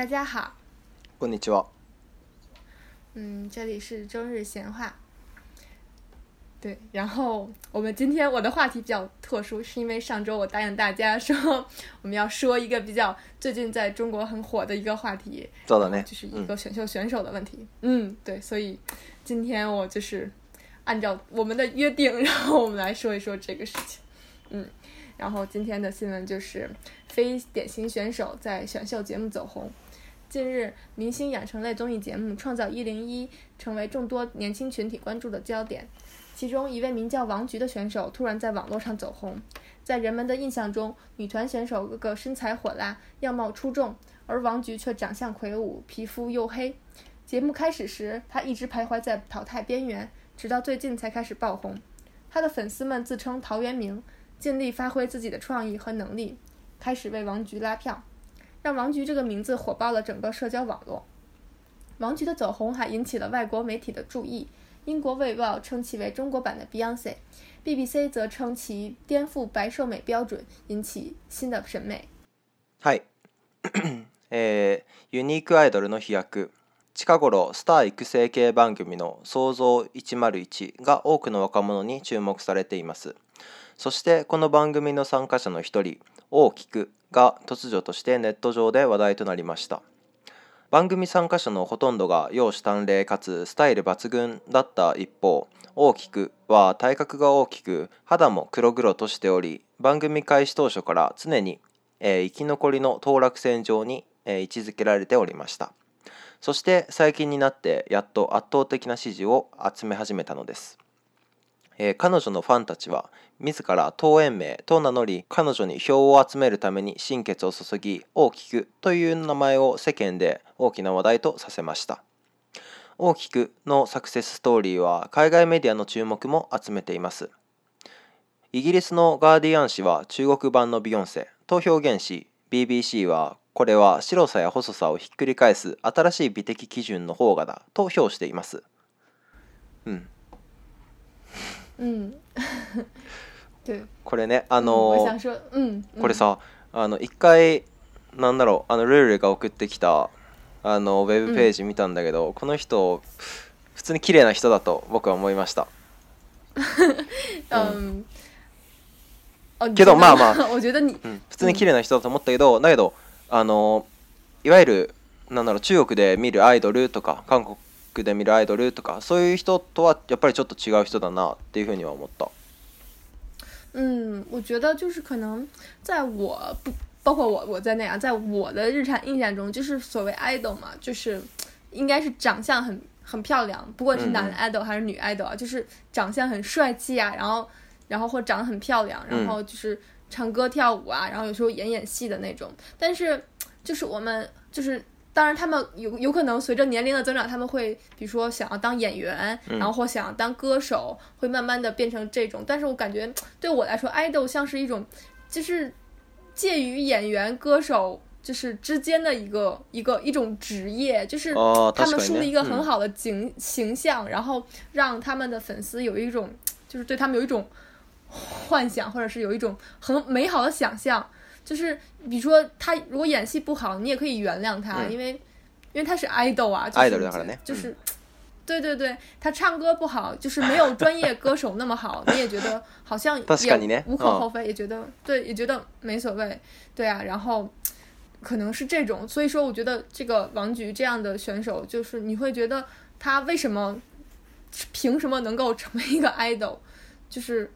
大家好，こんにちは。嗯，这里是中日闲话。对，然后我们今天我的话题比较特殊，是因为上周我答应大家说我们要说一个比较最近在中国很火的一个话题。对就是一个选秀选手的问题。嗯，对，所以今天我就是按照我们的约定，然后我们来说一说这个事情。嗯，然后今天的新闻就是非典型选手在选秀节目走红。近日，明星养成类综艺节目《创造一零一》成为众多年轻群体关注的焦点。其中一位名叫王菊的选手突然在网络上走红。在人们的印象中，女团选手个个身材火辣、样貌出众，而王菊却长相魁梧、皮肤黝黑。节目开始时，她一直徘徊在淘汰边缘，直到最近才开始爆红。她的粉丝们自称“陶渊明”，尽力发挥自己的创意和能力，开始为王菊拉票。让王菊这个名字火爆了整个社交网络。王菊的走红还引起了外国媒体的注意，英国《卫报》称其为中国版的 Beyonce，BBC 则称其颠覆白瘦美标准，引起新的审美。はい。え、ユニークアイドルの飛躍。近頃、スター育成系番組の創造101が多くの若者に注目されています。そしてこの番組の参加者の一人。を聞くが突如としてネット上で話題となりました番組参加者のほとんどが容姿端麗かつスタイル抜群だった一方大きくは体格が大きく肌も黒々としており番組開始当初から常に、えー、生き残りの当落線上に、えー、位置づけられておりましたそして最近になってやっと圧倒的な支持を集め始めたのですえー、彼女のファンたちは自ら東園名と名乗り彼女に票を集めるために心血を注ぎ大きくという名前を世間で大きな話題とさせました大きくのサクセスストーリーは海外メディアの注目も集めていますイギリスのガーディアン紙は中国版のビヨンセと表現し BBC はこれは白さや細さをひっくり返す新しい美的基準の方がだと評していますうん对。これね、あのこれさ、あの一回なんだろう、あのルールが送ってきたあのウェブページ見たんだけど、うん、この人普通に綺麗な人だと僕は思いました。うんけどまあまあ、うん、普通に綺麗な人だと思ったけど、だけどあのいわゆるなんだろう中国で見るアイドルとか韓国で見るアイドルとか、そういう人とはやっぱりちょっと違う人だなっていうふうには思った。嗯，我觉得就是可能在我不包括我我在内啊，在我的日常印象中，就是所谓 idol 嘛，就是应该是长相很很漂亮，不管是男 idol 还是女 idol，啊，就是长相很帅气啊，然后然后或长得很漂亮，然后就是唱歌跳舞啊，然后有时候演演戏的那种。但是就是我们就是。当然，他们有有可能随着年龄的增长，他们会比如说想要当演员，然后或想要当歌手，会慢慢的变成这种。但是我感觉对我来说，idol 像是一种，就是介于演员、歌手就是之间的一个一个一种职业，就是他们树立一个很好的形形象，然后让他们的粉丝有一种就是对他们有一种幻想，或者是有一种很美好的想象。就是，比如说他如果演戏不好，你也可以原谅他，因为，因为他是爱豆啊，就是，就是，对对对，他唱歌不好，就是没有专业歌手那么好，你也觉得好像也无可厚非，也觉得对，也觉得没所谓，对啊，然后可能是这种，所以说我觉得这个王菊这样的选手，就是你会觉得他为什么，凭什么能够成为一个爱豆，就是，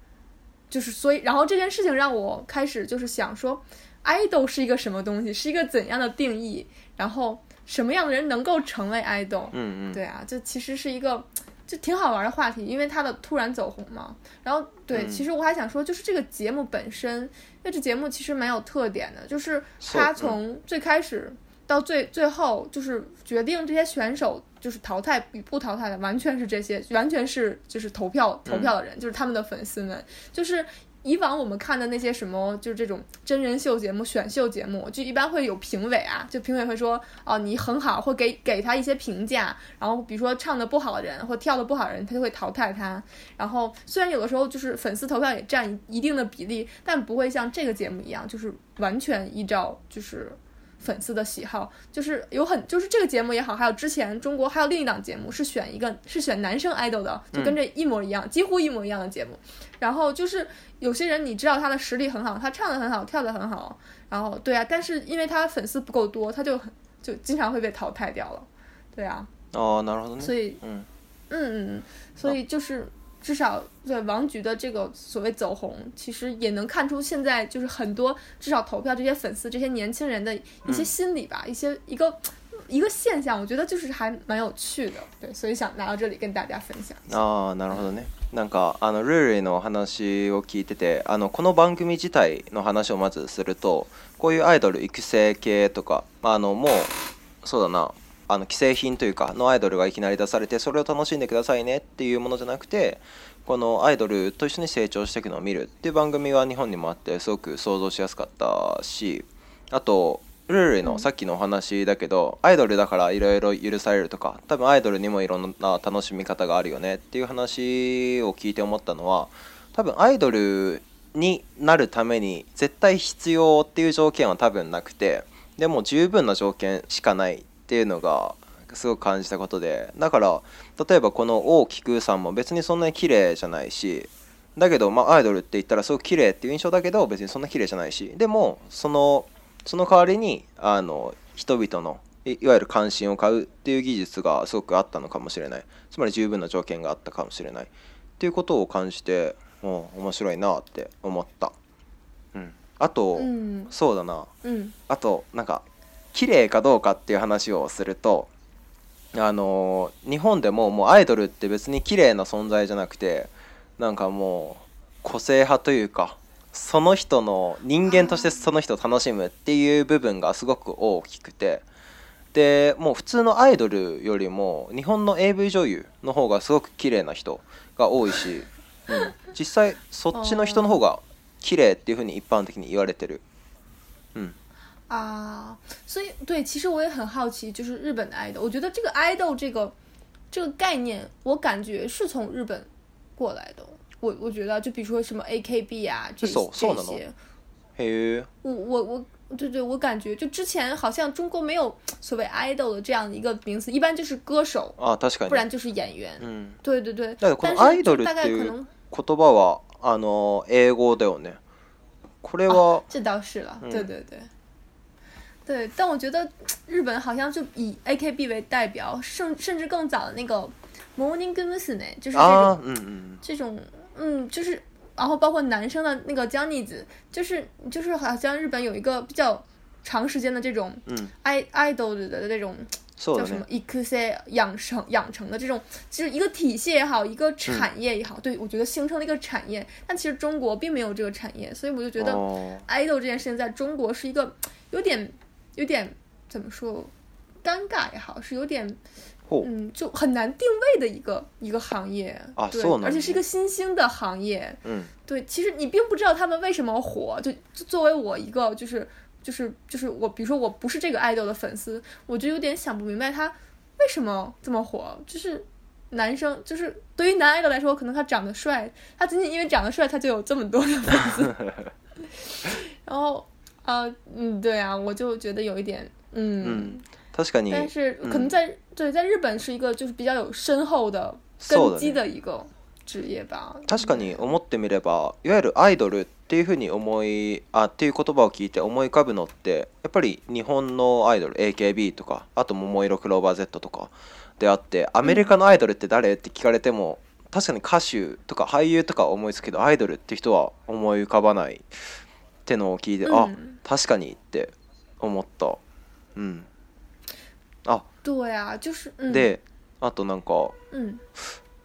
就是所以，然后这件事情让我开始就是想说。idol 是一个什么东西？是一个怎样的定义？然后什么样的人能够成为 idol？嗯嗯，对啊，就其实是一个就挺好玩的话题，因为他的突然走红嘛。然后对，其实我还想说，就是这个节目本身，因为这节目其实蛮有特点的，就是他从最开始到最最后，就是决定这些选手就是淘汰与不淘汰的，完全是这些，完全是就是投票投票的人，就是他们的粉丝们，就是。以往我们看的那些什么，就是这种真人秀节目、选秀节目，就一般会有评委啊，就评委会说，哦，你很好，会给给他一些评价。然后，比如说唱的不好的人或跳的不好的人，他就会淘汰他。然后，虽然有的时候就是粉丝投票也占一定的比例，但不会像这个节目一样，就是完全依照就是。粉丝的喜好就是有很，就是这个节目也好，还有之前中国还有另一档节目是选一个，是选男生 idol 的，就跟这一模一样，几乎一模一样的节目。然后就是有些人你知道他的实力很好，他唱的很好，跳的很好，然后对啊，但是因为他粉丝不够多，他就很就经常会被淘汰掉了，对啊。哦，那上所以，嗯，嗯嗯，所以就是。至少对王菊的这个所谓走红，其实也能看出现在就是很多至少投票这些粉丝这些年轻人的一些心理吧，一些一个一个现象，我觉得就是还蛮有趣的。对，所以想来到这里跟大家分享。哦，なるほどね。なんかあのールの話を聞いてて、あのこの番組自体の話をまずすると、こういうアイドル育成系とか、あのもうそうだな。あの既製品というかのアイドルがいきなり出されてそれを楽しんでくださいねっていうものじゃなくてこのアイドルと一緒に成長していくのを見るっていう番組は日本にもあってすごく想像しやすかったしあとルールのさっきのお話だけどアイドルだからいろいろ許されるとか多分アイドルにもいろんな楽しみ方があるよねっていう話を聞いて思ったのは多分アイドルになるために絶対必要っていう条件は多分なくてでも十分な条件しかないっていうのがすごく感じたことでだから例えばこの大菊さんも別にそんなに綺麗じゃないしだけど、まあ、アイドルって言ったらすごく綺麗っていう印象だけど別にそんな綺麗じゃないしでもそのその代わりにあの人々のいわゆる関心を買うっていう技術がすごくあったのかもしれないつまり十分な条件があったかもしれないっていうことを感じてもう面白いなって思った、うん、あと、うん、そうだな、うん、あとなんか綺麗かどうかっていう話をするとあの日本でももうアイドルって別に綺麗な存在じゃなくてなんかもう個性派というかその人の人間としてその人を楽しむっていう部分がすごく大きくてでもう普通のアイドルよりも日本の AV 女優の方がすごく綺麗な人が多いし、うん、実際そっちの人の方が綺麗っていうふうに一般的に言われてる。うん啊，所以对，其实我也很好奇，就是日本的 idol。我觉得这个 idol 这个这个概念，我感觉是从日本过来的。我我觉得，就比如说什么 AKB 啊这些，有我我我对对，我感觉就之前好像中国没有所谓 idol 的这样一个名词，一般就是歌手啊，確かに，不然就是演员。嗯，对对对。但是 idol 这个，言葉はあの英語だよね。これは这倒是了，对对对。对，但我觉得日本好像就以 A K B 为代表，甚甚至更早的那个 Morning g u m e 就是这种，嗯嗯，这种，嗯，就是，然后包括男生的那个 j o h n n y 就是就是好像日本有一个比较长时间的这种，嗯，爱爱豆的的这种叫什么 e c 养成养成的这种，就是一个体系也好，一个产业也好，对我觉得形成了一个产业，但其实中国并没有这个产业，所以我就觉得爱豆这件事情在中国是一个有点。有点怎么说尴尬也好，是有点，嗯，就很难定位的一个一个行业啊，对，而且是一个新兴的行业，嗯，对，其实你并不知道他们为什么火，就作为我一个就是就是就是我，比如说我不是这个爱豆的粉丝，我就有点想不明白他为什么这么火，就是男生，就是对于男爱豆来说，可能他长得帅，他仅仅因为长得帅，他就有这么多的粉丝，然后。啊，嗯，对啊，我就觉得有一点，嗯，確かに。但是可能在对在日本是一个就是比较有深厚的根基的一个职业吧。確かに思ってみれば、いわゆるアイドルっていうふうに思いあっていう言葉を聞いて思い浮かぶのって、やっぱり日本のアイドル AKB とか、あと桃色クローバー Z とかであって、アメリカのアイドルって誰って聞かれても。確かに歌手とか俳優とか思いつくけどアイドルって人は思い浮かばないってのを聞いて、うん、あ確かにって思ったうんあどううやん、であとなんか、うん、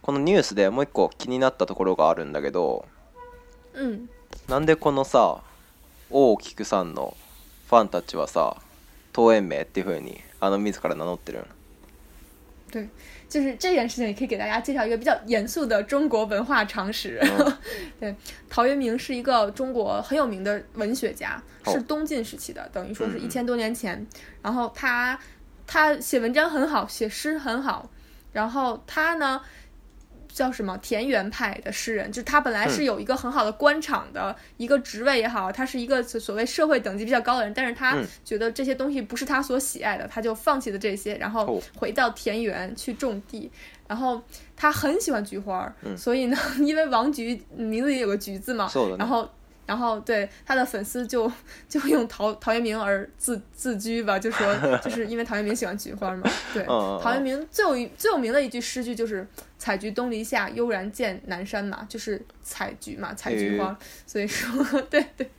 このニュースでもう一個気になったところがあるんだけど、うん、なんでこのさ大きくさんのファンたちはさ党園名っていうふうにあの自ら名乗ってるん就是这件事情，也可以给大家介绍一个比较严肃的中国文化常识。对，陶渊明是一个中国很有名的文学家，是东晋时期的，等于说是一千多年前。然后他，他写文章很好，写诗很好。然后他呢？叫什么田园派的诗人？就是他本来是有一个很好的官场的一个职位也好，他是一个所谓社会等级比较高的人，但是他觉得这些东西不是他所喜爱的，他就放弃了这些，然后回到田园去种地。然后他很喜欢菊花，所以呢，因为王菊名字里有个菊字嘛，然后。然后对他的粉丝就 就用陶陶渊明而自自居吧，就说 就是因为陶渊明喜欢菊花嘛。对，陶渊明最有最有名的一句诗句就是“采菊东篱下，悠然见南山”嘛，就是采菊嘛，采菊花。所以说，对对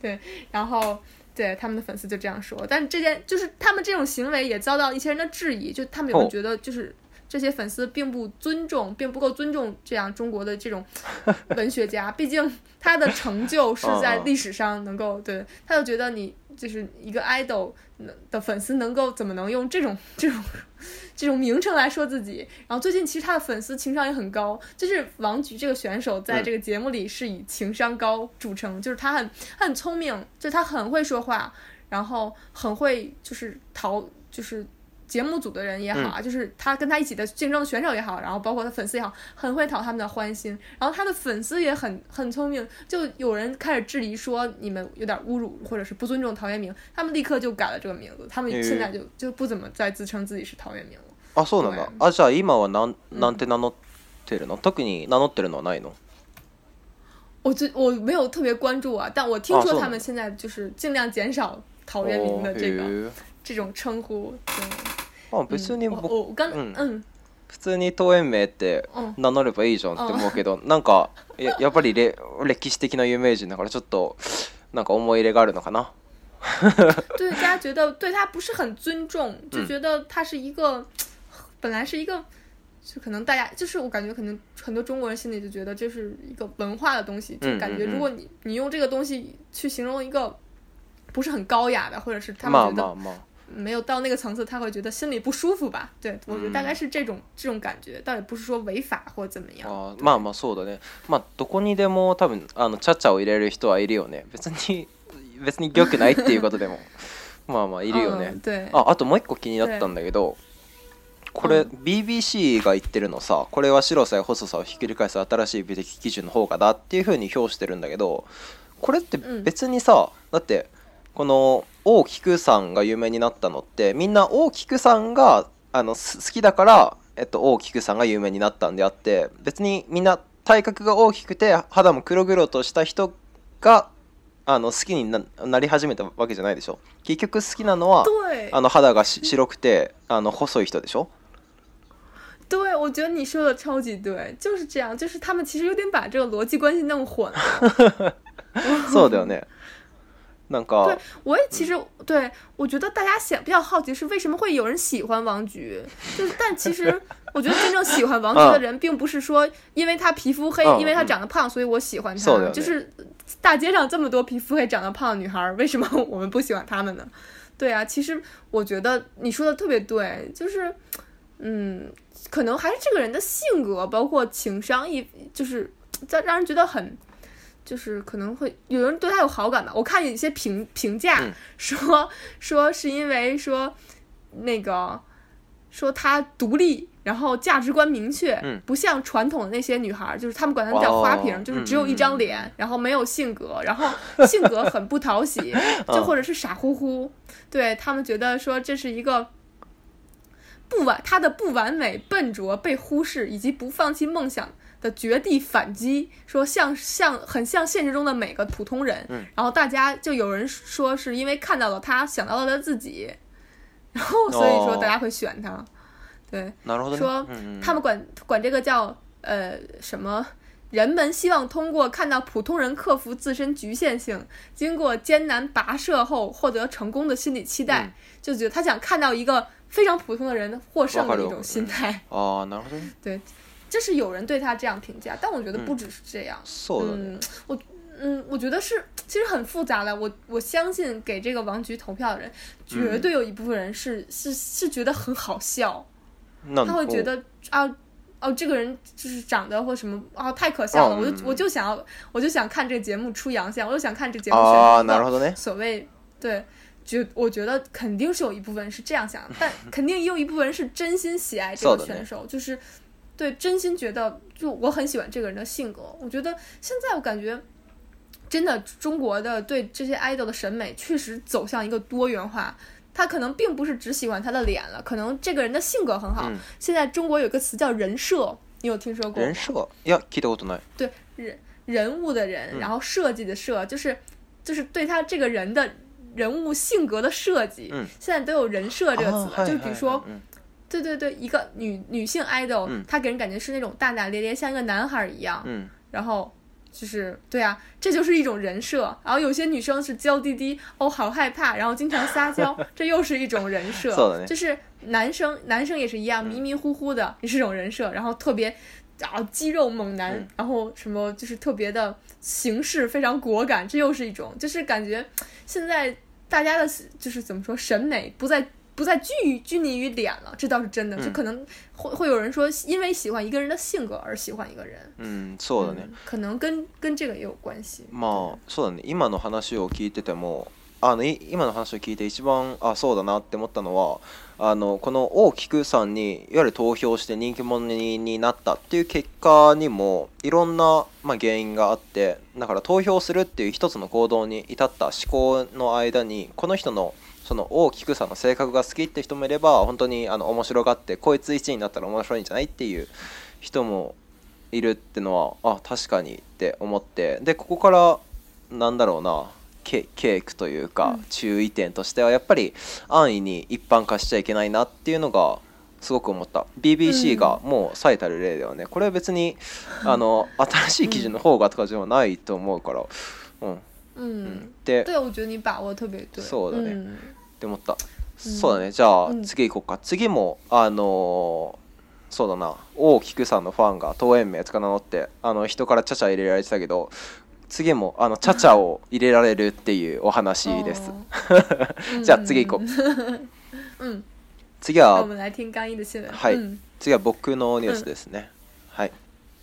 对，然后对他们的粉丝就这样说，但这件就是他们这种行为也遭到一些人的质疑，就他们有觉得就是。这些粉丝并不尊重，并不够尊重这样中国的这种 文学家，毕竟他的成就是在历史上能够对。他就觉得你就是一个 idol 的粉丝，能够怎么能用这种这种这种名称来说自己？然后最近其实他的粉丝情商也很高，就是王菊这个选手在这个节目里是以情商高著称，就是他很他很聪明，就他很会说话，然后很会就是逃。就是。节目组的人也好啊，就是他跟他一起的竞争的选手也好，然后包括他粉丝也好，很会讨他们的欢心。然后他的粉丝也很很聪明，就有人开始质疑说你们有点侮辱或者是不尊重陶渊明。他们立刻就改了这个名字，他们现在就就不怎么再自称自己是陶渊明了。啊，そうなの？あじゃあ今はなんなんて名乗ってるの？特に名乗ってるのはないの？我最我没有特别关注啊，但我听说他们现在就是尽量减少陶渊明的这个这种称呼。对あ別に僕、うん、うん、普通に東園名って名乗ればいいじゃんって思うけど、うん、なんかややっぱりれ歴史的な有名人だからちょっとなんか思い入れがあるのかな。对，大家觉得对他不是很尊重，就觉得他是一个，本来是一个，就可能大家就是我感觉可能很多中国人心里就觉得这是一个文化的东西，就感觉如果你你用这个东西去形容一个不是很高雅的，或者是他们觉得没有到那个层次，他会觉得心里不舒服吧？对，我觉得大概是这种、うん、这种感觉，倒也不是说违法或怎么样。あまあまあそうだね。まあどこにでも多分あのチャチャを入れる人はいるよね。別に別に良くないっていうことでも まあまあいるよね。ああともう一個気になったんだけど。これ、BBC が言ってるのさこれは白さや細さをひっくり返す新しい美的基準の方がだっていうふうに評してるんだけどこれって別にさ、だってこの大くさんが有名になったのってみんな大きくさんがあの好きだから、えっと、大くさんが有名になったんであって別にみんな体格が大きくて肌も黒々とした人があの好きになり始めたわけじゃないでしょ結局好きなのはあの肌が白くてあの細い人でしょ对，我觉得你说的超级对，就是这样，就是他们其实有点把这个逻辑关系弄混了。そうだよね。对，我也其实对，我觉得大家想比较好奇是为什么会有人喜欢王菊，就但其实我觉得真正喜欢王菊的人，并不是说因为她皮肤黑，因为她长得胖，所以我喜欢她。就是大街上这么多皮肤黑、长得胖的女孩，为什么我们不喜欢她们呢？对啊，其实我觉得你说的特别对，就是嗯，可能还是这个人的性格，包括情商一，就是在让人觉得很。就是可能会有人对她有好感吧。我看有些评评价 说说是因为说那个说她独立，然后价值观明确，不像传统的那些女孩，就是他们管她叫花瓶，就是只有一张脸，然后没有性格，然后性格很不讨喜，就或者是傻乎乎。对他们觉得说这是一个不完她的不完美、笨拙被忽视，以及不放弃梦想。的绝地反击，说像像很像现实中的每个普通人，然后大家就有人说是因为看到了他，想到了他自己，然后所以说大家会选他，对，说他们管管这个叫呃什么？人们希望通过看到普通人克服自身局限性，经过艰难跋涉后获得成功的心理期待，就觉得他想看到一个非常普通的人获胜的一种心态哦，拿 对。这是有人对他这样评价，但我觉得不只是这样。嗯，我嗯，我觉得是，其实很复杂的。我我相信给这个王菊投票的人，绝对有一部分人是是是觉得很好笑，他会觉得啊哦，这个人就是长得或什么啊，太可笑了。我就我就想要，我就想看这个节目出洋相，我就想看这节目选手。所谓对，就我觉得肯定是有一部分是这样想，但 肯定也有一部分是真心喜爱这个选手，就是。对，真心觉得，就我很喜欢这个人的性格。我觉得现在我感觉，真的中国的对这些 idol 的审美确实走向一个多元化。他可能并不是只喜欢他的脸了，可能这个人的性格很好。现在中国有一个词叫“人设”，你有听说过吗？人设对，人人物的人，然后设计的设，就是就是对他这个人的人物性格的设计。嗯。现在都有“人设”这个词，就比如说。对对对，一个女女性 idol，她给人感觉是那种大大咧咧，像一个男孩一样，然后就是对啊，这就是一种人设。然后有些女生是娇滴滴，哦，好害怕，然后经常撒娇，这又是一种人设。就是男生，男生也是一样，迷迷糊糊的，也是种人设。然后特别啊，肌肉猛男，然后什么就是特别的行事非常果敢，这又是一种，就是感觉现在大家的就是怎么说，审美不在。不再拘拘泥于脸了，这倒是真的。嗯、就可能会会有人说，因为喜欢一个人的性格而喜欢一个人。うそうだね。可能跟跟这个也有关系。まあそうだね。今の話を聞いてても、あの今の話を聞いて一番あそうだなって思ったのは。あのこの大きくさんにいわゆる投票して人気者になったっていう結果にもいろんな、まあ、原因があってだから投票するっていう一つの行動に至った思考の間にこの人のその大きくさの性格が好きって人もいれば本当にあの面白がってこいつ1になったら面白いんじゃないっていう人もいるってのはあ確かにって思ってでここからなんだろうなケークというか、注意点としてはやっぱり安易に一般化しちゃいけないなっていうのがすごく思った BBC がもう最たる例だよね、うん、これは別にあの新しい基準の方がとかではないと思うからうん。うん、嗯、对，我觉得你把握特别对。そうだね。嗯、って思った、うん、そうだねじゃあ次行こうか、うん、次もあのー、そうだな大きくさんのファンが東園名つかなのってあの人からちゃちゃ入れられてたけど次もあのちゃちゃを入れられるっていうお話です。じゃあ次行こう。うん、次は、はい、次は僕のニュースですね。うん、はい。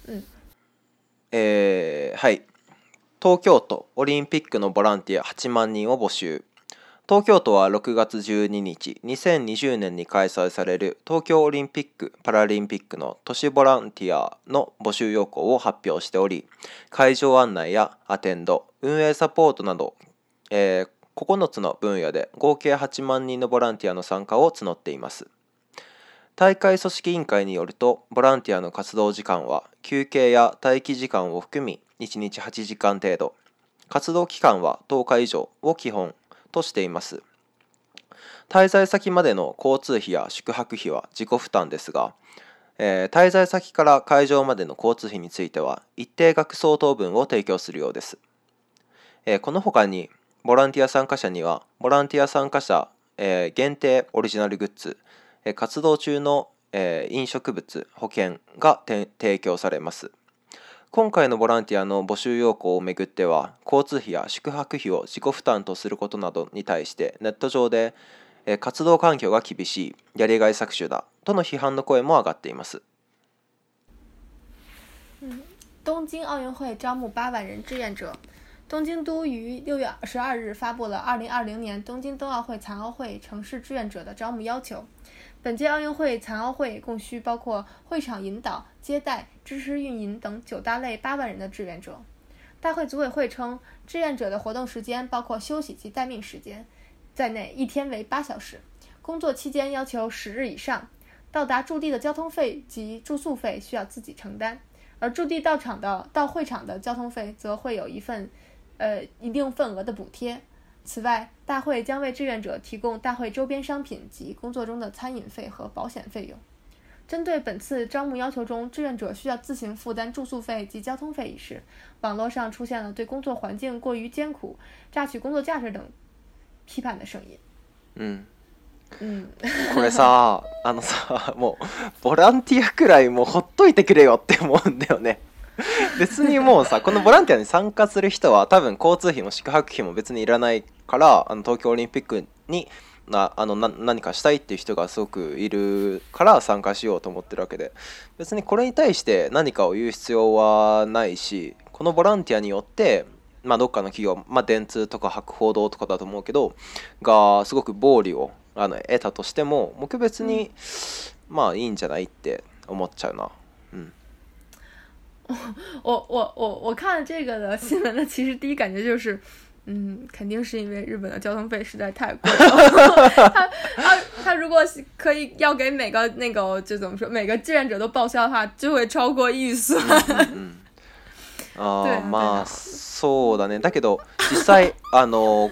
うん、えー、はい。東京都オリンピックのボランティア8万人を募集。東京都は6月12日、2020年に開催される東京オリンピック・パラリンピックの都市ボランティアの募集要項を発表しており、会場案内やアテンド、運営サポートなど、えー、9つの分野で合計8万人のボランティアの参加を募っています。大会組織委員会によると、ボランティアの活動時間は休憩や待機時間を含み1日8時間程度、活動期間は10日以上を基本、としています。滞在先までの交通費や宿泊費は自己負担ですが、えー、滞在先から会場までの交通費については一定額相当分を提供するようです、えー、この他にボランティア参加者にはボランティア参加者、えー、限定オリジナルグッズ、え活動中の、え飲食物保険が提供されます今回のボランティアの募集要項をめぐっては交通費や宿泊費を自己負担とすることなどに対してネット上で活動環境が厳しいやりがい搾取だとの批判の声も上がっています。東京奥运会招募八万人志愿者。东京都于六月十二日发布了二零二零年东京冬奥会残奥会城市志愿者的招募要求。本届奥运会残奥会共需包括会场引导、接待、支持运营等九大类八万人的志愿者。大会组委会称，志愿者的活动时间包括休息及待命时间在内，一天为八小时。工作期间要求十日以上。到达驻地的交通费及住宿费需要自己承担，而驻地到场的到会场的交通费则会有一份，呃，一定份额的补贴。此外，大会将为志愿者提供大会周边商品及工作中的餐饮费和保险费用。针对本次招募要求中志愿者需要自行负担住宿费及交通费一事，网络上出现了对工作环境过于艰苦、榨取工作价值等批判的声音。嗯。嗯。これさ、あのさ、もうボランティアくらいもうほっといてくれよって思うんだよね。別にもうさこのボランティアに参加する人は多分交通費も宿泊費も別にいらないからあの東京オリンピックになあのな何かしたいっていう人がすごくいるから参加しようと思ってるわけで別にこれに対して何かを言う必要はないしこのボランティアによってまあ、どっかの企業、まあ、電通とか博報堂とかだと思うけどがすごく暴利をあの得たとしても僕別に、まあいいんじゃないって思っちゃうな。我我我我看了这个的新闻呢，其实第一感觉就是，嗯，肯定是因为日本的交通费实在太了。他他他如果可以要给每个那个就怎么说，每个志愿者都报销的话，就会超过预算。嗯，あ、まあそうだね。だけど実際あの。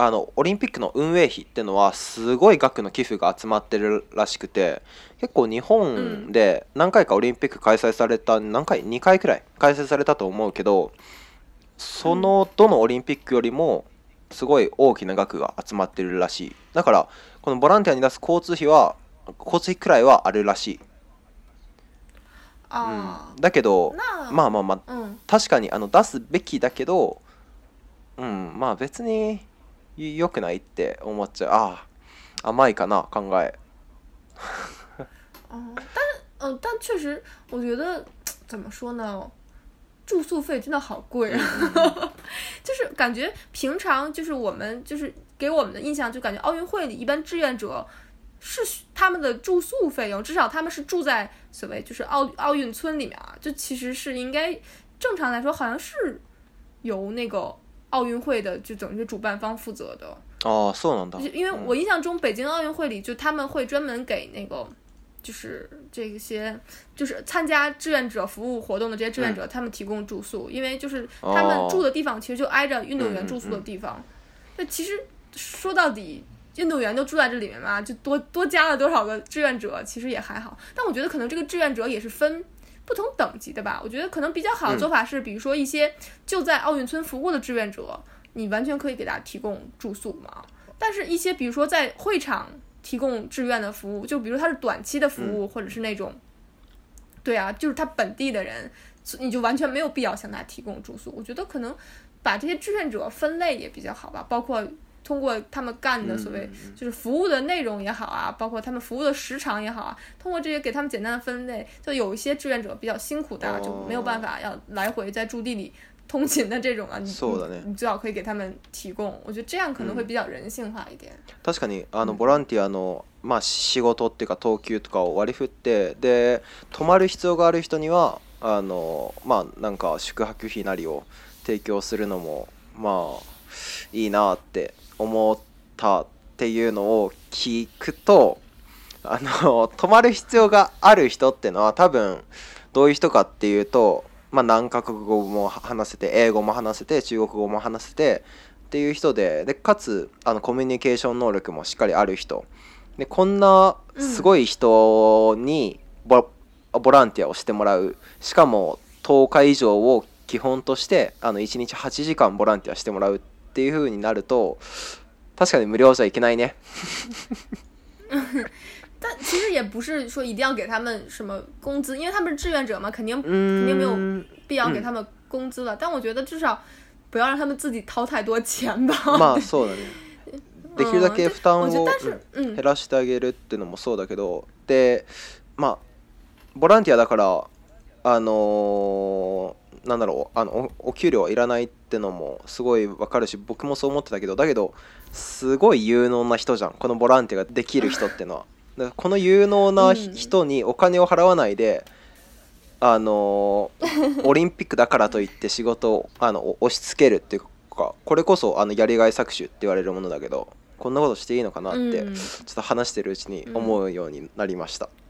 あのオリンピックの運営費っていうのはすごい額の寄付が集まってるらしくて結構日本で何回かオリンピック開催された何回2回くらい開催されたと思うけどそのどのオリンピックよりもすごい大きな額が集まってるらしいだからこのボランティアに出す交通費は交通費くらいはあるらしいあ、うん、だけどまあまあまあ、うん、確かにあの出すべきだけどうんまあ別に因，良くないって思っちゃう。あ、甘いかな考え。哦，但，嗯，但确实，我觉得怎么说呢？住宿费真的好贵，就是感觉平常就是我们就是给我们的印象就感觉奥运会里一般志愿者是他们的住宿费用，至少他们是住在所谓就是奥奥运村里面啊，就其实是应该正常来说好像是由那个。奥运会的就等是主办方负责的哦，送能到。因为我印象中北京奥运会里就他们会专门给那个就是这些就是参加志愿者服务活动的这些志愿者他们提供住宿，因为就是他们住的地方其实就挨着运动员住宿的地方。那其实说到底，运动员都住在这里面嘛，就多多加了多少个志愿者，其实也还好。但我觉得可能这个志愿者也是分。不同等级的吧，我觉得可能比较好的做法是，比如说一些就在奥运村服务的志愿者，你完全可以给他提供住宿嘛。但是，一些比如说在会场提供志愿的服务，就比如他是短期的服务，或者是那种，对啊，就是他本地的人，你就完全没有必要向他提供住宿。我觉得可能把这些志愿者分类也比较好吧，包括。通过他们干的所谓就是服务的内容也好啊，包括他们服务的时长也好啊，通过这些给他们简单的分类，就有一些志愿者比较辛苦的，就没有办法要来回在驻地里通勤的这种啊，你你最好可以给他们提供，我觉得这样可能会比较人性化一点。確かにあのボランティアのまあ仕事っていうかとかを割り振ってで泊まる必要がある人にはあのまあなんか宿泊費なりを提供するのもまあいいなって。思ったっていうのを聞くとあの止まる必要がある人っていうのは多分どういう人かっていうと、まあ、何カ国語も話せて英語も話せて中国語も話せてっていう人ででかつあのコミュニケーション能力もしっかりある人でこんなすごい人にボ,、ランティアをしてもらうしかも10日以上を基本としてあの1日8時間ボランティアしてもらうってっていう風になると確かに無料じゃいけないね 但其实也不是说一定要给他们什么工资，因为他们是志愿者嘛，肯定肯定没有必要给他们工资了。但我觉得至少不要让他们自己掏太多钱吧。まあそうだね。できるだけ負担を減らしてあげるっていうのもそうだけど、で、まあボランティアだからあのーなんだろうあのお給料はいらないってのもすごいわかるし僕もそう思ってたけどだけどすごい有能な人じゃんこのボランティアができる人ってのは。だからこの有能な人にお金を払わないで、あの オリンピックだからといって仕事をあの押し付けるっていうかこれこそあのやりがい搾取って言われるものだけどこんなことしていいのかなって、ちょっと話してるうちに思うようになりました。うん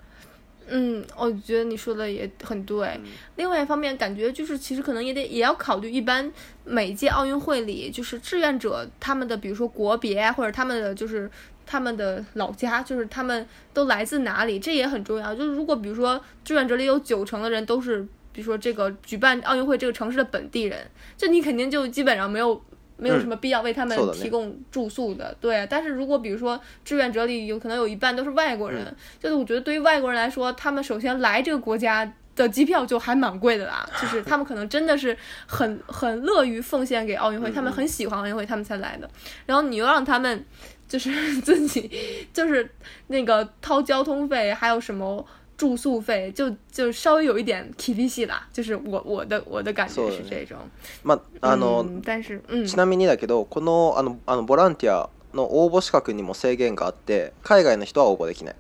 嗯，我觉得你说的也很对。另外一方面，感觉就是其实可能也得也要考虑，一般每届奥运会里，就是志愿者他们的，比如说国别或者他们的就是他们的老家，就是他们都来自哪里，这也很重要。就是如果比如说志愿者里有九成的人都是，比如说这个举办奥运会这个城市的本地人，这你肯定就基本上没有。没有什么必要为他们提供住宿的，对。但是如果比如说志愿者里有可能有一半都是外国人，就是我觉得对于外国人来说，他们首先来这个国家的机票就还蛮贵的啦，就是他们可能真的是很很乐于奉献给奥运会，他们很喜欢奥运会，他们才来的。然后你又让他们就是 自己就是那个掏交通费，还有什么？住宿费就就稍微有一点 k b c 啦，就是我我的我的感觉是这种。まああの、但是ちなみにだけどこのあのあのボランティアの応募資格にも制限があって海外の人は応募できない。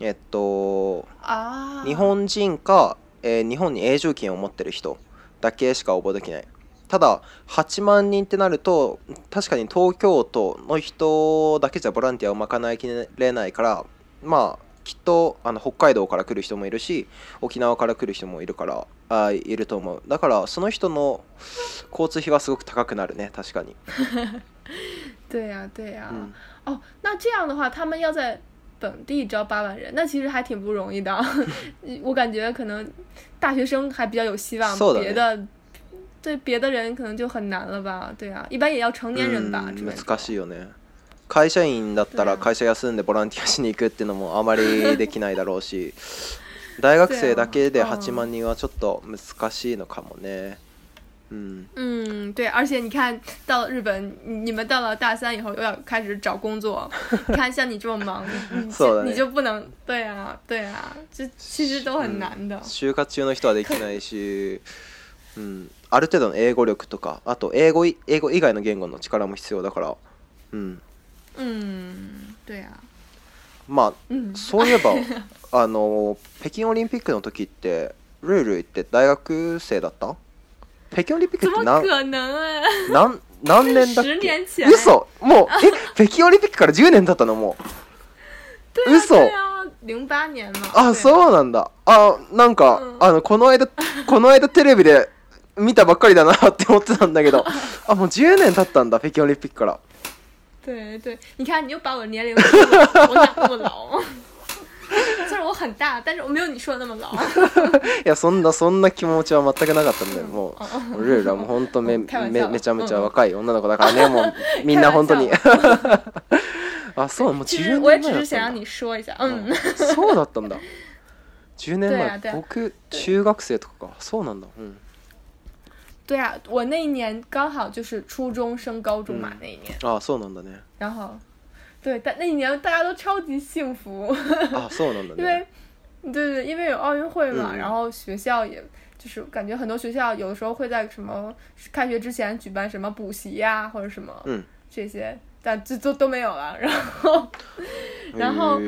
えっと日本人か、えー、日本に永住権を持ってる人だけしか応募できない。ただ8万人ってなると確かに東京都の人だけじゃボランティアを賄いきれないからまあきっとあの北海道から来る人もいるし沖縄から来る人もいるからあいると思うだからその人の交通費はすごく高くなるね確かに 对呀、啊、对呀、啊、哦、嗯 oh, 那这样的话他们要在本地招八万人那其实还挺不容易的 我感觉可能大学生还比较有希望别的对别的人可能就很难了吧对啊一般也要成年人吧、嗯、難しいよね会社員だったら会社休んでボランティアしに行くっていうのもあまりできないだろうし 大学生だけで8万人はちょっと難しいのかもね。嗯嗯，对，而且你看到日本，你们到了大三以后又要开始找工作，你 看像你这么忙，你 你就不能对啊对啊，这其实都很难的。就活中の人はできないし、うん、ある程度の英語力とか、あと英語英語以外の言語の力も必要だから、うん。对啊。まあ、そういえば あの北京オリンピックの時ってルイルイって大学生だった北京オリンピックって何何何年だっけ嘘もうえ北京オリンピックから10年だったのもう嘘あそうなんだあなんか、あのこの間この間テレビで見たばっかりだなって思ってたんだけど あもう10年経ったんだ北京オリンピックから对对，你看，你又把我年龄，我哪那么老？虽然我很大，但是我没有你说的那么老。いやそんなそんな気持ちは全くなかったんだよ。もうルールも本当めめめちゃめちゃ若い女の子だからね、もうみんな本当に。あ、そうもう10年前だったんだ。そうだったんだ。10年前、僕中学生とかか。そうなんだ。うん。对啊，我那一年刚好就是初中升高中嘛，那一年哦，送能的那然后，对，但那一年大家都超级幸福啊，送能的，因为，对对，因为有奥运会嘛，然后学校也就是感觉很多学校有的时候会在什么开学之前举办什么补习呀或者什么，嗯，这些但就都都没有了，然后，然后。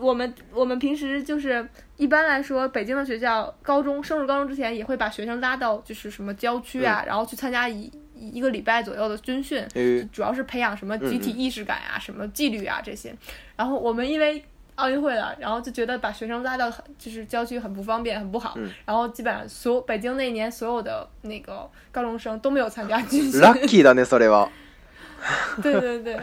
我们我们平时就是一般来说，北京的学校高中升入高中之前也会把学生拉到就是什么郊区啊，然后去参加一一个礼拜左右的军训，主要是培养什么集体意识感啊、什么纪律啊这些。然后我们因为奥运会了，然后就觉得把学生拉到很就是郊区很不方便、很不好。然后基本上所北京那年所有的那个高中生都没有参加军训。lucky 对对对，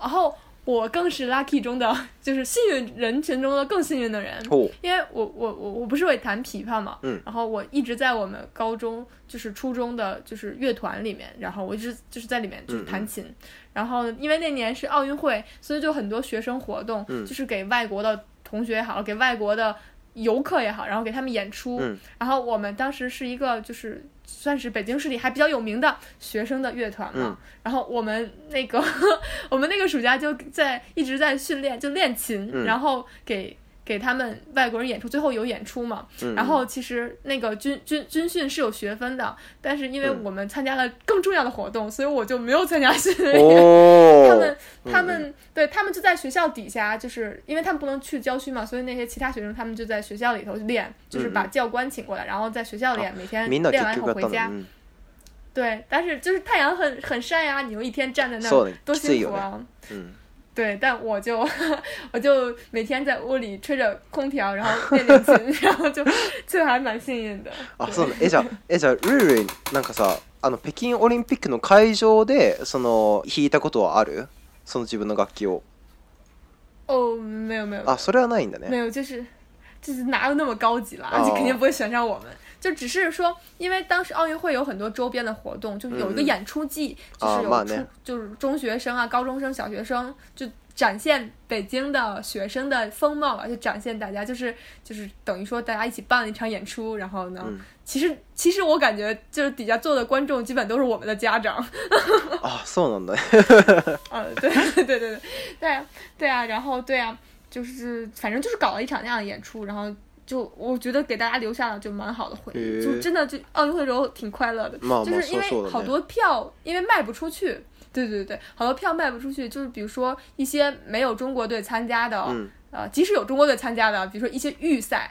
然后。我更是 lucky 中的，就是幸运人群中的更幸运的人，因为我我我我不是会弹琵琶嘛，然后我一直在我们高中就是初中的就是乐团里面，然后我一直就是在里面就是弹琴，然后因为那年是奥运会，所以就很多学生活动，就是给外国的同学也好，给外国的。游客也好，然后给他们演出，然后我们当时是一个就是算是北京市里还比较有名的学生的乐团嘛，然后我们那个 我们那个暑假就在一直在训练，就练琴，然后给给他们外国人演出，最后有演出嘛，然后其实那个军军军训是有学分的，但是因为我们参加了更重要的活动，所以我就没有参加训练。他们他们对他们就在学校底下，就是因为他们不能去郊区嘛，所以那些其他学生他们就在学校里头练，就是把教官请过来，然后在学校练，每天练完以后回家。对，但是就是太阳很很晒啊，你们一天站在那多辛苦啊。嗯，对，但我就 我就每天在屋里吹着空调，然后练练琴，然后就就还蛮幸运的。啊，是，哎，这哎这瑞瑞，那个啥。あの北京オリンピックの会場でその弾いたことはあるその自分の楽器を哦，没有没有，あそれはないんだね没有，就是就是哪有那么高级啦，而且肯定不会选上我们。就只是说，因为当时奥运会有很多周边的活动，就有一个演出季，就是有出，就是中学生啊、高中生、小学生，就展现北京的学生的风貌吧，就展现大家，就是就是等于说大家一起办了一场演出，然后呢，其实其实我感觉就是底下坐的观众基本都是我们的家长，啊，送的，嗯，对 对对对对对啊，然后对啊，就是反正就是搞了一场那样的演出，然后。就我觉得给大家留下了就蛮好的回忆，就真的就奥运会的时候挺快乐的，就是因为好多票因为卖不出去，对对对，好多票卖不出去，就是比如说一些没有中国队参加的，呃，即使有中国队参加的，比如说一些预赛。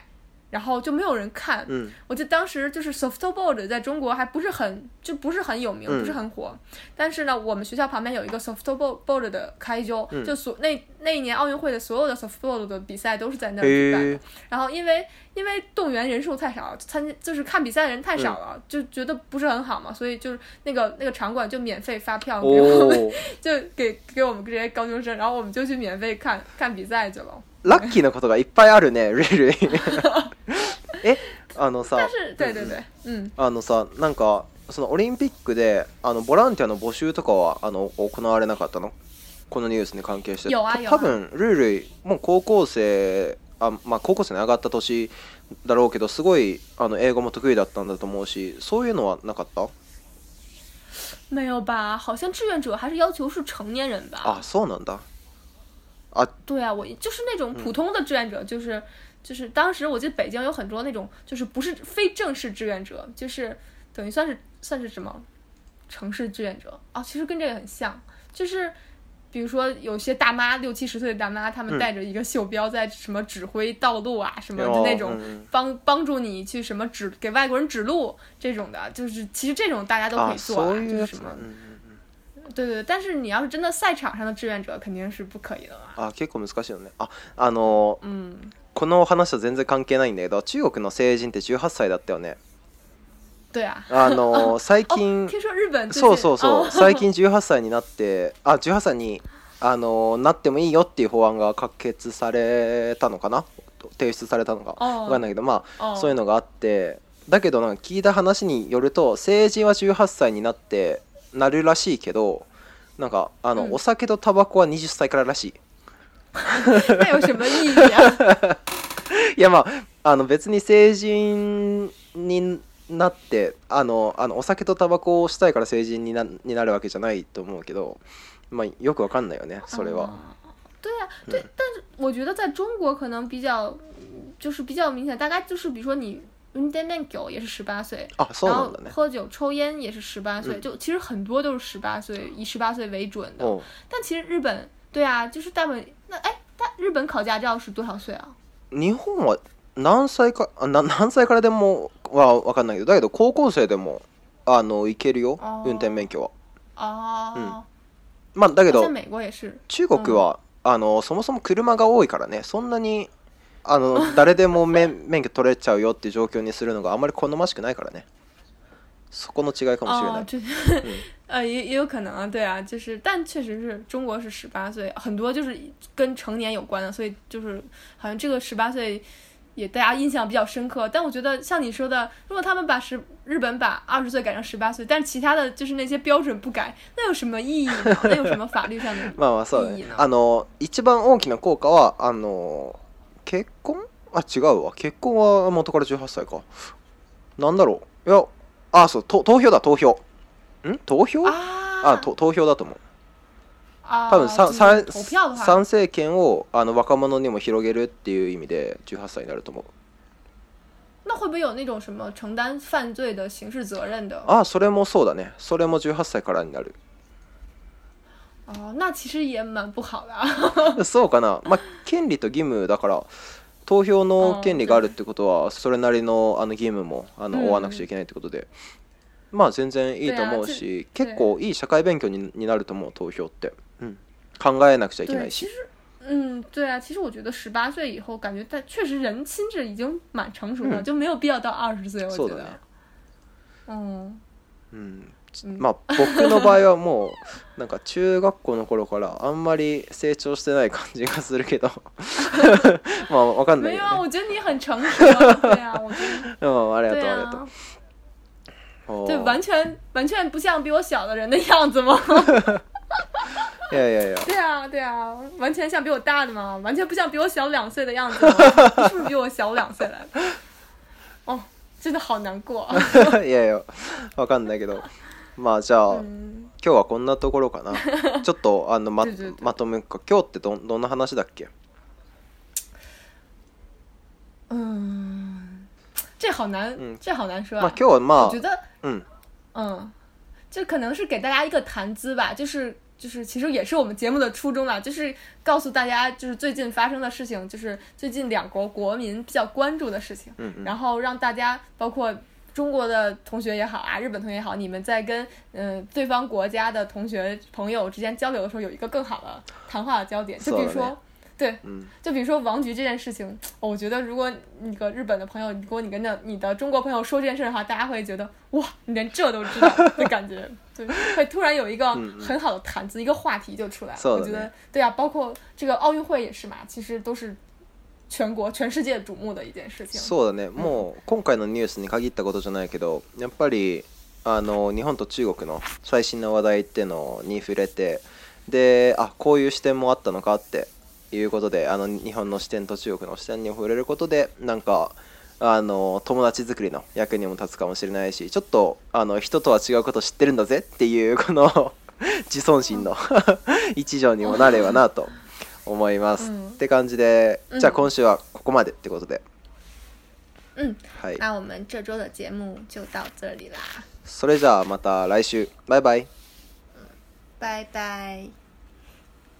然后就没有人看，嗯，我就当时就是 softball 在中国还不是很就不是很有名，不是很火。但是呢，我们学校旁边有一个 softball o a r d 的开州，就所那那一年奥运会的所有的 softball 的比赛都是在那儿举办的。然后因为因为动员人数太少，参加就是看比赛的人太少了，就觉得不是很好嘛，所以就是那个那个场馆就免费发票给我们，就给给我们这些高中生，然后我们就去免费看看比赛去了。ラッキーなことがいっぱいあるね、レ ルイ。え、あのさ、对对对あのさ、なんか、そのオリンピックで、あの、ボランティアの募集とかは、あの、行われなかったのこのニュースに関係して。多分、ルールイ、もう高校生、あまあ、高校生に上がった年だろうけど、すごい、あの、英語も得意だったんだと思うし、そういうのはなかった没有吧？好像志愿者还是要求是成年人吧？あ、そうなんだ。啊，对啊，我就是那种普通的志愿者，就是，就是当时我记得北京有很多那种，就是不是非正式志愿者，就是等于算是算是什么城市志愿者啊，其实跟这个很像，就是比如说有些大妈六七十岁的大妈，他们带着一个袖标在什么指挥道路啊什么的那种，帮帮助你去什么指给外国人指路这种的，就是其实这种大家都可以做啊，就是什么。对对，但是你要是真的赛場上の志願者肯定是不可以的嘛。あ、結構難しいよね。あ、あの、うこの話と全然関係ないんだけど、中国の成人って18歳だったよね。对啊。あの 最近、そうそうそう、最近18歳になって、あ、18歳にあのなってもいいよっていう法案が可決されたのかな、提出されたのかわかんないけど、まあそういうのがあって。だけどなんか聞いた話によると成人は18歳になってなるらしいけどなんかあの、うんお酒とタバコは20歳かららしいまいい やまああの別に成人になってあのあのお酒とタバコをしたいから成人になになるわけじゃないと思うけど、まあ、よくわかんないよねそれは。啊。对は对，但是我觉得在中国可能比较，就是比较明显，大概就是比如说你运证免酒也是十八岁，然后喝酒、抽烟也是十八岁，就其实很多都是十八岁，以十八岁为准的。但其实日本，对啊，就是大本，那哎，但日本考驾照是多少岁啊？日本は何歳か、何何歳からでもはわかんないけど、だけど高校生でもあの行けるよ、運転免許は。あ、嗯，あだけど。中国はあのそもそも車が多いからね、そんなに。あの 誰でも免免許取れちゃうよって状況にするのがあまり好ましくないからね。そこの違いかもしれない。啊，也也有可能，对啊，就是，但确实是中国是十八岁，很多就是跟成年有关的，所以就是好像这个十八岁也大家印象比较深刻。但我觉得像你说的，如果他们把十日本把二十岁改成十八岁，但其他的就是那些标准不改，那有什么意义？那有什么法律上的？あ嘛，所以。あの一番大きな効果はあの。結婚あ、違うわ。結婚は元から18歳か。なんだろう。いや、あ、そう、投票だ、投票。ん投票あ投票だと思う。多分参政権をあの若者にも広げるっていう意味で18歳になると思う。那会不会有那种什么承担犯罪的刑事责任的？あ、それもそうだね。それも18歳からになる。あ那其实也蛮不好的。そうかな。まあ権利と義務だから投票の権利があるってことはそれなりのあの義務もあの追わなくちゃいけないってことで、まあ全然いいと思うし、結構いい社会勉強にになると思う投票って、うん、考えなくちゃいけないし。嗯，对啊，其实我觉得十八岁以后，感觉但确实人心智已经蛮成熟了，嗯、就没有必要到二十岁。我觉得，嗯，嗯，まあ僕の場合はもうなんか中学校の頃からあんまり成長してない感じがするけど まあわかんないよ、ね。没有，ありがとうありがとう。对，完全完全不像比我小的人的样子吗？呀呀呀！对啊对啊，完全像比我大的嘛，完全不像比我小两岁的样子。是不是比我小两岁来？哦，真的好难过。呀 呀，わかんないけど。あじゃあ，今日はこんなところかな。ちょっとあの まとめか。今日ってどどんな話だっけ？嗯，这好难，这好难说啊。嘛，今日嘛，我觉得，嗯，嗯，就可能是给大家一个谈资吧。就是就是，其实也是我们节目的初衷啊，就是告诉大家，就是最近发生的事情，就是最近两国国民比较关注的事情，然后让大家包括。中国的同学也好啊，日本同学也好，你们在跟嗯对方国家的同学朋友之间交流的时候，有一个更好的谈话的焦点，就比如说，对，就比如说王菊这件事情，我觉得如果你个日本的朋友，如果你跟你的中国朋友说这件事儿的话，大家会觉得哇，你连这都知道的感觉，对，会突然有一个很好的谈资，一个话题就出来了。我觉得，对啊，包括这个奥运会也是嘛，其实都是。全国全世界瞩目的一件事情そうだね、もう今回のニュースに限ったことじゃないけどやっぱりあの日本と中国の最新の話題っていうのに触れてであこういう視点もあったのかっていうことであの日本の視点と中国の視点に触れることでなんかあの友達作りの役にも立つかもしれないしちょっとあの人とは違うこと知ってるんだぜっていうこの自尊心の 一条にもなればなと思います、って感じで、うんじゃあ今週はここまでってことでうんはい那我们这周的节目就到这里啦，それじゃあまた来週バイバイバイ。